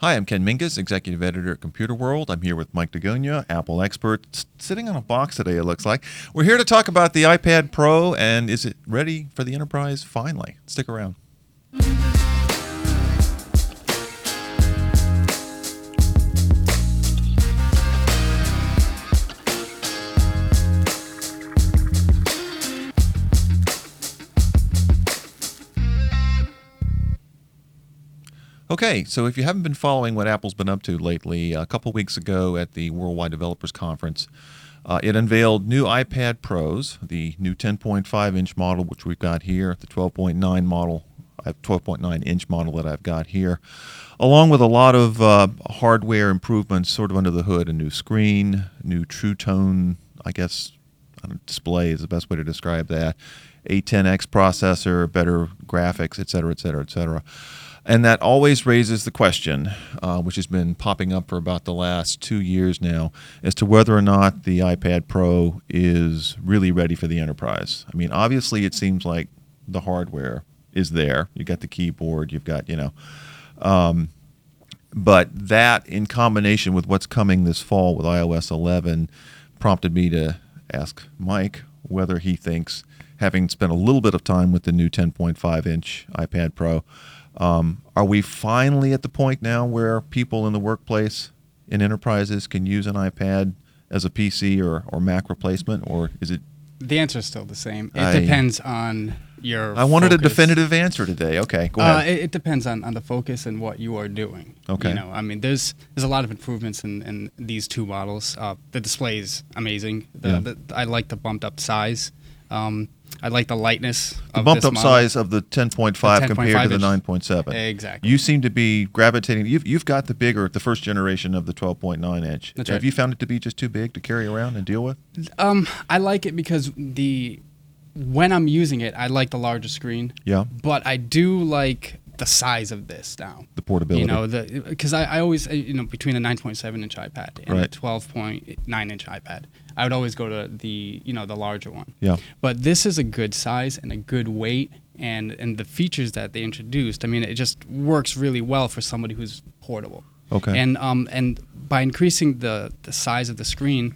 Hi, I'm Ken Mingis, Executive Editor at Computerworld. I'm here with Mike deAgonia, Apple expert, sitting on a box today, it looks like. We're here to talk about the iPad Pro and is it ready for the enterprise finally? Stick around. Okay, so if you haven't been following what Apple's been up to lately, a couple weeks ago at the Worldwide Developers Conference, uh, it unveiled new iPad Pros, the new 10.5 inch model, which we've got here, the 12.9 model, I 12.9 inch model that I've got here, along with a lot of uh, hardware improvements sort of under the hood, a new screen, new True Tone, I guess, display is the best way to describe that, A10X processor, better graphics, et cetera, et cetera, et cetera. And that always raises the question, uh, which has been popping up for about the last two years now, as to whether or not the iPad Pro is really ready for the enterprise. I mean, obviously, it seems like the hardware is there. You've got the keyboard, you've got, you know, um, but that in combination with what's coming this fall with iOS 11 prompted me to ask Mike whether he thinks, having spent a little bit of time with the new 10.5 inch iPad Pro, um, are we finally at the point now where people in the workplace in enterprises can use an iPad as a PC or, or Mac replacement, or is it? The answer is still the same. It I- depends on your. I wanted a definitive answer today. Okay, go Uh, ahead. it, it depends on, on the focus and what you are doing. Okay. You know, I mean, there's there's a lot of improvements in, in these two models. Uh, the display is amazing. The, Yeah. the, I like the bumped up size. Um, I like the lightness. the bumped this up model. size of the 10.5 The compared to the 9.7. Exactly. You seem to be gravitating. You've, you've got the bigger, the first generation of the 12.9 inch. That's Have right. you found it to be just too big to carry around and deal with? Um, I like it because the when I'm using it, I like the larger screen. Yeah. But I do like the size of this now. The portability. You know, the because I, I always uh, you know between a 9.7 inch iPad and Right. a 12.9 inch iPad, I would always go to the you know the larger one. Yeah. But this is a good size and a good weight, and and the features that they introduced. I mean, it just works really well for somebody who's portable. Okay. And um and by increasing the the size of the screen,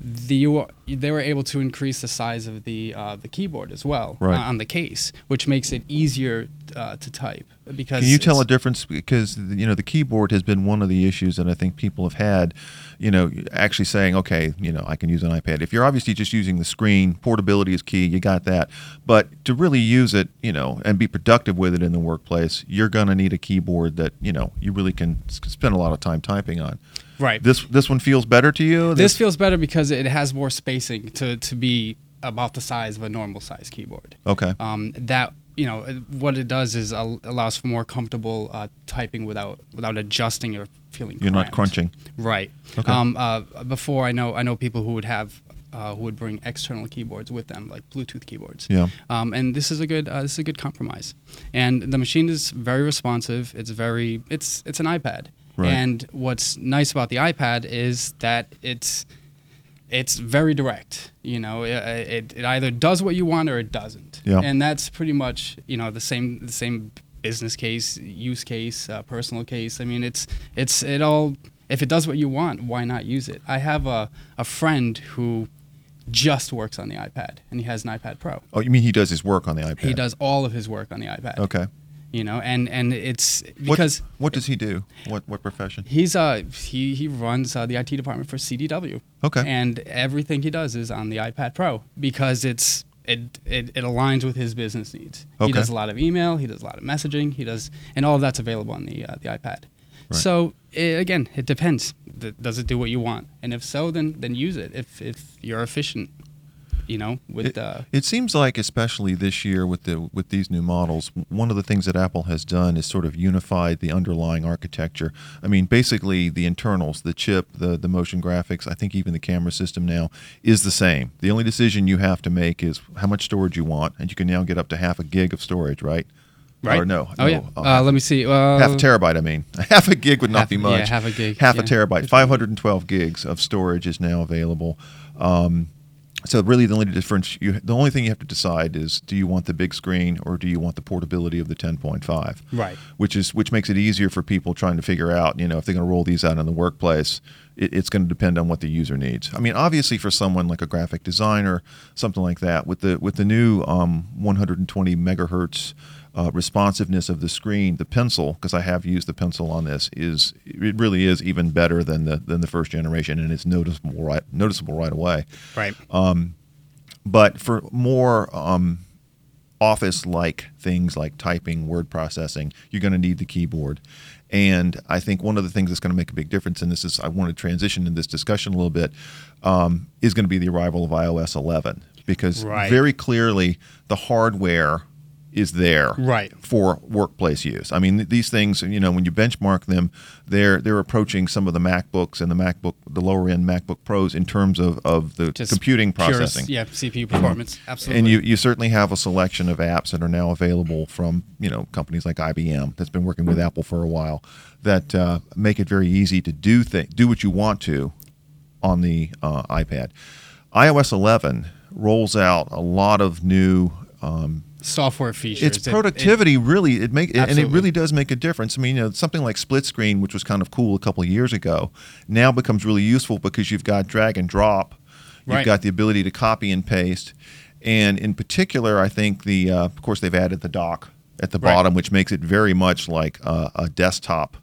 the they were able to increase the size of the uh, the keyboard as well Right. uh, on the case, which makes it easier uh, to type. Because Can you tell a difference? Because you know the keyboard has been one of the issues that I think people have had. You know, actually saying, okay, you know, I can use an iPad. If you're obviously just using the screen, portability is key. You got that. But to really use it, you know, and be productive with it in the workplace, you're going to need a keyboard that you know you really can spend a lot of time typing on. Right. This this one feels better to you. This feels better because it has more spacing to, to be about the size of a normal size keyboard. okay. Um, that you know what it does is allows for more comfortable uh, typing without without adjusting or feeling. You're not crunching. Right. Okay. Um, uh, before I know I know people who would have uh, who would bring external keyboards with them like Bluetooth keyboards. Yeah. Um, and this is a good uh, this is a good compromise. And the machine is very responsive. It's very it's it's an iPad. Right. And what's nice about the iPad is that it's it's very direct. You know, it, it, it either does what you want or it doesn't. Yeah. And that's pretty much you know the same the same business case, use case, uh, personal case. I mean, it's it's it all. If it does what you want, why not use it? I have a a friend who just works on the iPad, and he has an iPad Pro. Oh, you mean he does his work on the iPad? He does all of his work on the iPad. Okay. You know, and and it's What- because what, does he do? What what profession? he's uh he he runs uh, the IT department for CDW. Okay. And everything he does is on the iPad Pro because it's it, it, it aligns with his business needs. Okay. He does a lot of email, he does a lot of messaging, he does, and all of that's available on the uh, the iPad. Right. So it, again, it depends. Does it do what you want? And if so, then then use it. If if you're efficient, you know, with It, uh, it seems like, especially this year with the with these new models, one of the things that Apple has done is sort of unified the underlying architecture. I mean, basically the internals, the chip, the the motion graphics. I think even the camera system now is the same. The only decision you have to make is how much storage you want, and you can now get up to half a gig of storage, right? right. Or no? Oh no, yeah. uh, Uh, let me see. Uh, half a terabyte. I mean, half a gig would not half- be yeah, much. half a gig, Half a terabyte. 512 gigs of storage is now available. Um, So really, the only difference, you, the only thing you have to decide is, do you want the big screen or do you want the portability of the 10.5? Right. Which is which makes it easier for people trying to figure out, you know, if they're going to roll these out in the workplace. It, it's going to depend on what the user needs. I mean, obviously, for someone like a graphic designer, something like that, with the with the new um, 120 megahertz uh, responsiveness of the screen, the pencil, because I have used the pencil on this, is it really is even better than the than the first generation, and it's noticeable right noticeable right away. Right. Um, But for more um, office-like things like typing, word processing, you're going to need the keyboard. And I think one of the things that's going to make a big difference, and this is I want to transition in this discussion a little bit, um, is going to be the arrival of iOS 11 because Right. very clearly the hardware is there Right. for workplace use. I mean, these things, you know, when you benchmark them, they're they're approaching some of the MacBooks and the MacBook, the lower end MacBook Pros in terms of, of the Just computing pure- processing. yeah, CPU performance. Absolutely. And you, you certainly have a selection of apps that are now available from you know companies like IBM that's been working with Apple for a while that uh, make it very easy to do th- do what you want to on the uh, iPad. iOS 11 rolls out a lot of new um, software features. its It- it- productivity really it make and it really does make a difference. I mean, you know, something like split screen, which was kind of cool a couple of years ago, now becomes really useful because you've got drag and drop, you've Right. got the ability to copy and paste, and in particular, I think the uh, of course they've added the dock at the Right. bottom, which makes it very much like a, a desktop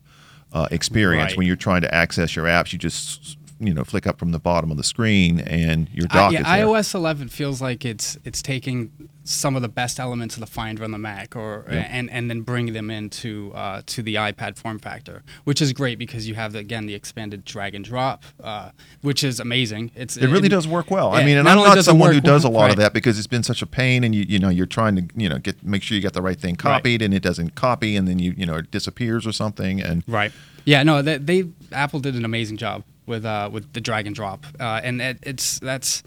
uh, experience Right. when you're trying to access your apps. You just you know flick up from the bottom of the screen and your dock yeah, is there. iOS 11 feels like it's it's taking some of the best elements of the Finder on the Mac, or Yeah. and and then bringing them into uh, to the iPad form factor, which is great because you have the, again the expanded drag and drop, uh, which is amazing. It's It really does work well. I mean, and not I'm not someone who does a lot of that because it's been such a pain, and you you know you're trying to you know get make sure you get the right thing copied, and it doesn't copy, and then you you know it disappears or something, and Right. Yeah. No. They, they Apple did an amazing job with uh, with the drag and drop, uh, and it, it's that's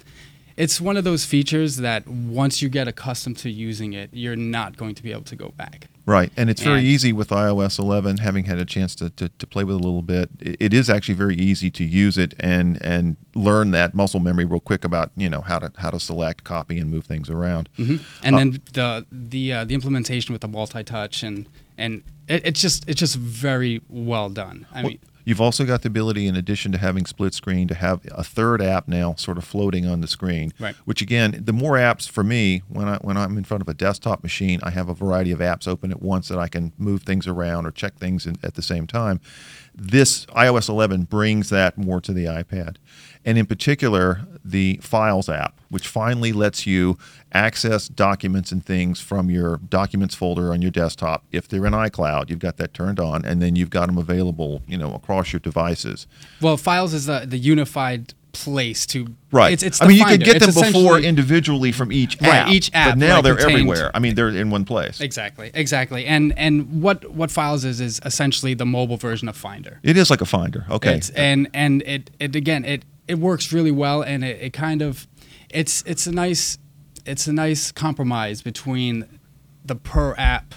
it's one of those features that once you get accustomed to using it, you're not going to be able to go back. right, and it's very And- easy with iOS 11. Having had a chance to, to, to play with it a little bit, it, it is actually very easy to use it and and learn that muscle memory real quick about you know how to how to select, copy, and move things around. hmm And Uh, then the the uh, the implementation with the multi-touch and and it, it's just it's just very well done. I Well, mean, You've also got the ability, in addition to having split screen, to have a third app now sort of floating on the screen. Right. Which again, the more apps for me, when I when I'm in front of a desktop machine, I have a variety of apps open at once that I can move things around or check things in, at the same time. This iOS 11 brings that more to the iPad, and in particular, the Files app, which finally lets you access documents and things from your Documents folder on your desktop. If they're in iCloud, you've got that turned on, and then you've got them available, you know, across your devices. well, Files is the the unified place to Right. It's, it's I mean, you Finder. could get It's them before individually from each Right, app. each app, but now like, they're contains- everywhere. I mean, they're in one place. Exactly, exactly. And and what what Files is is essentially the mobile version of Finder. It is like a Finder. Okay. It's, and and it it again it it works really well and it, it kind of it's it's a nice it's a nice compromise between the per app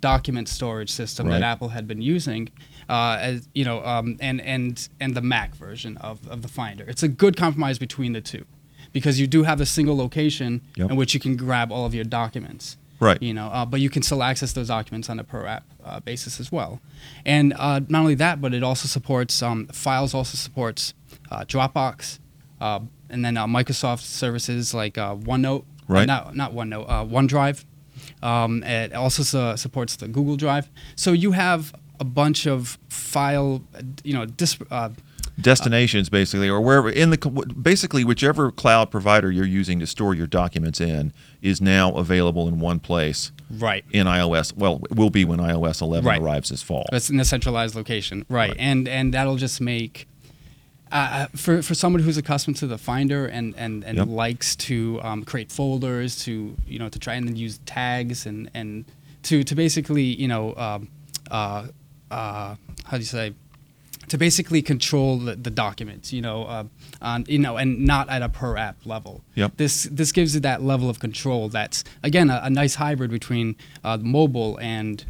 document storage system Right. that Apple had been using uh, as you know um, and and and the Mac version of, of the Finder. It's a good compromise between the two because you do have a single location Yep. in which you can grab all of your documents Right. you know uh, but you can still access those documents on a per app uh, basis as well and uh, not only that but it also supports um, files also supports uh, dropbox uh, and then uh, microsoft services like uh, onenote uh, Right. not, not onenote uh, onedrive um, it also su- supports the google drive so you have a bunch of file you know dis- uh, destinations basically or wherever in the basically whichever cloud provider you're using to store your documents in is now available in one place right in iOS well it will be when iOS 11 Right. arrives this fall It's in a centralized location, right? Right. And and that'll just make uh, for for someone who's accustomed to the Finder and and, and Yep. likes to um, create folders to you know to try and then use tags and and to to basically you know um, uh, uh, how do you say to basically control the, the documents, you know, uh, on you know, and not at a per app level. Yep. This this gives you that level of control. That's again a, a nice hybrid between uh, mobile and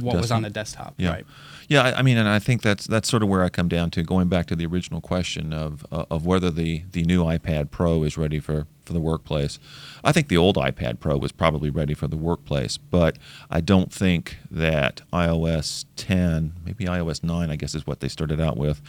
what was on the desktop. Yeah. Right. Yeah, I, I mean, and I think that's that's sort of where I come down to going back to the original question of uh, of whether the the new iPad Pro is ready for for the workplace. I think the old iPad Pro was probably ready for the workplace, but I don't think that iOS 10, maybe iOS 9, I guess is what they started out with,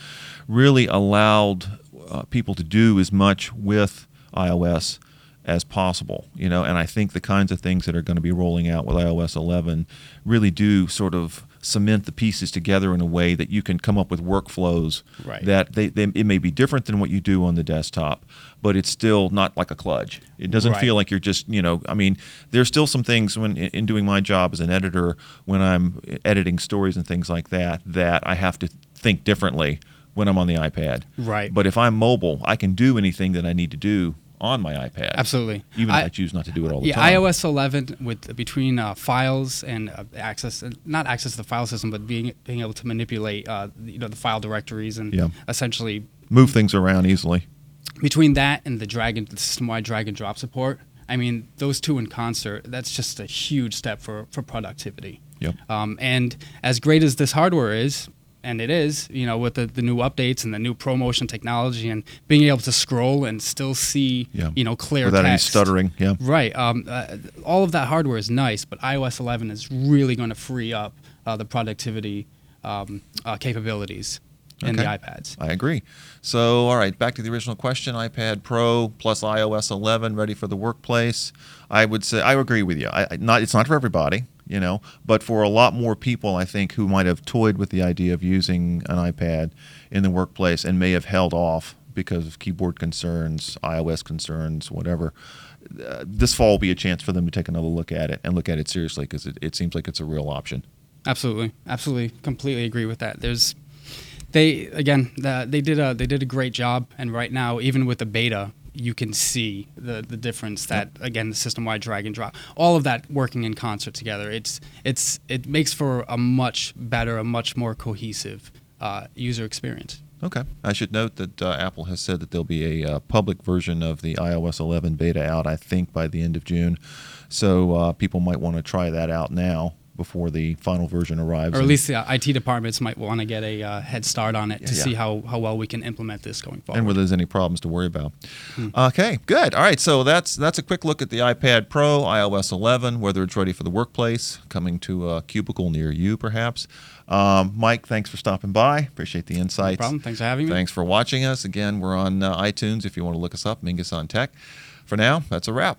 really allowed uh, people to do as much with iOS as possible, you know, and I think the kinds of things that are going to be rolling out with iOS 11 really do sort of cement the pieces together in a way that you can come up with workflows Right. that they, they it may be different than what you do on the desktop, but it's still not like a kludge. It doesn't Right. feel like you're just, you know, I mean, there's still some things when in in doing my job as an editor when I'm editing stories and things like that that I have to think differently when I'm on the iPad. Right. But if I'm mobile, I can do anything that I need to do on my iPad. Absolutely. Even if I, I- choose not to do it all the Yeah, time. iOS 11 with between uh, files and uh, access, not access to the file system, but being being able to manipulate, uh, you know, the file directories and Yeah. essentially Move things around easily. between that and the drag and the system-wide drag and drop support. I mean, those two in concert, that's just a huge step for for productivity. Yep. Um, and as great as this hardware is, and it is, you know, with the, the new updates and the new ProMotion technology and being able to scroll and still see, Yeah. you know, clear Without any stuttering. Yeah. Right. Um, uh, all of that hardware is nice, but iOS 11 is really going to free up uh, the productivity um, uh, capabilities in the iPads. I agree. So, all right, back to the original question iPad Pro plus iOS 11 ready for the workplace. I would say, I agree with you. I- not, it's not for everybody, you know, but for a lot more people, I think, who might have toyed with the idea of using an iPad in the workplace and may have held off because of keyboard concerns, iOS concerns, whatever. Uh, this fall will be a chance for them to take another look at it and look at it seriously because it, it seems like it's a real option. Absolutely, absolutely, completely agree with that. There's, they again, the, they did a they did a great job, and right now, even with the beta, you can see the the difference that again the system wide drag and drop, all of that working in concert together. It's it's it makes for a much better, a much more cohesive uh, user experience. Okay. I should note that uh, Apple has said that there'll be a uh, public version of the iOS 11 beta out, I think, by the end of June. So uh, people might want to try that out now before the final version arrives. Or at least the IT departments might want to get a uh, head start on it to Yeah, yeah. see how, how well we can implement this going forward. and whether there's any problems to worry about. Hmm. Okay, good. All right, so that's that's a quick look at the iPad Pro, iOS 11, whether it's ready for the workplace, coming to a cubicle near you, perhaps. Um, Mike, thanks for stopping by. Appreciate the no insights. problem. Thanks for having me. Thanks for watching us. Again, we're on uh, iTunes if you want to look us up, Mingis on Tech. For now, that's a wrap.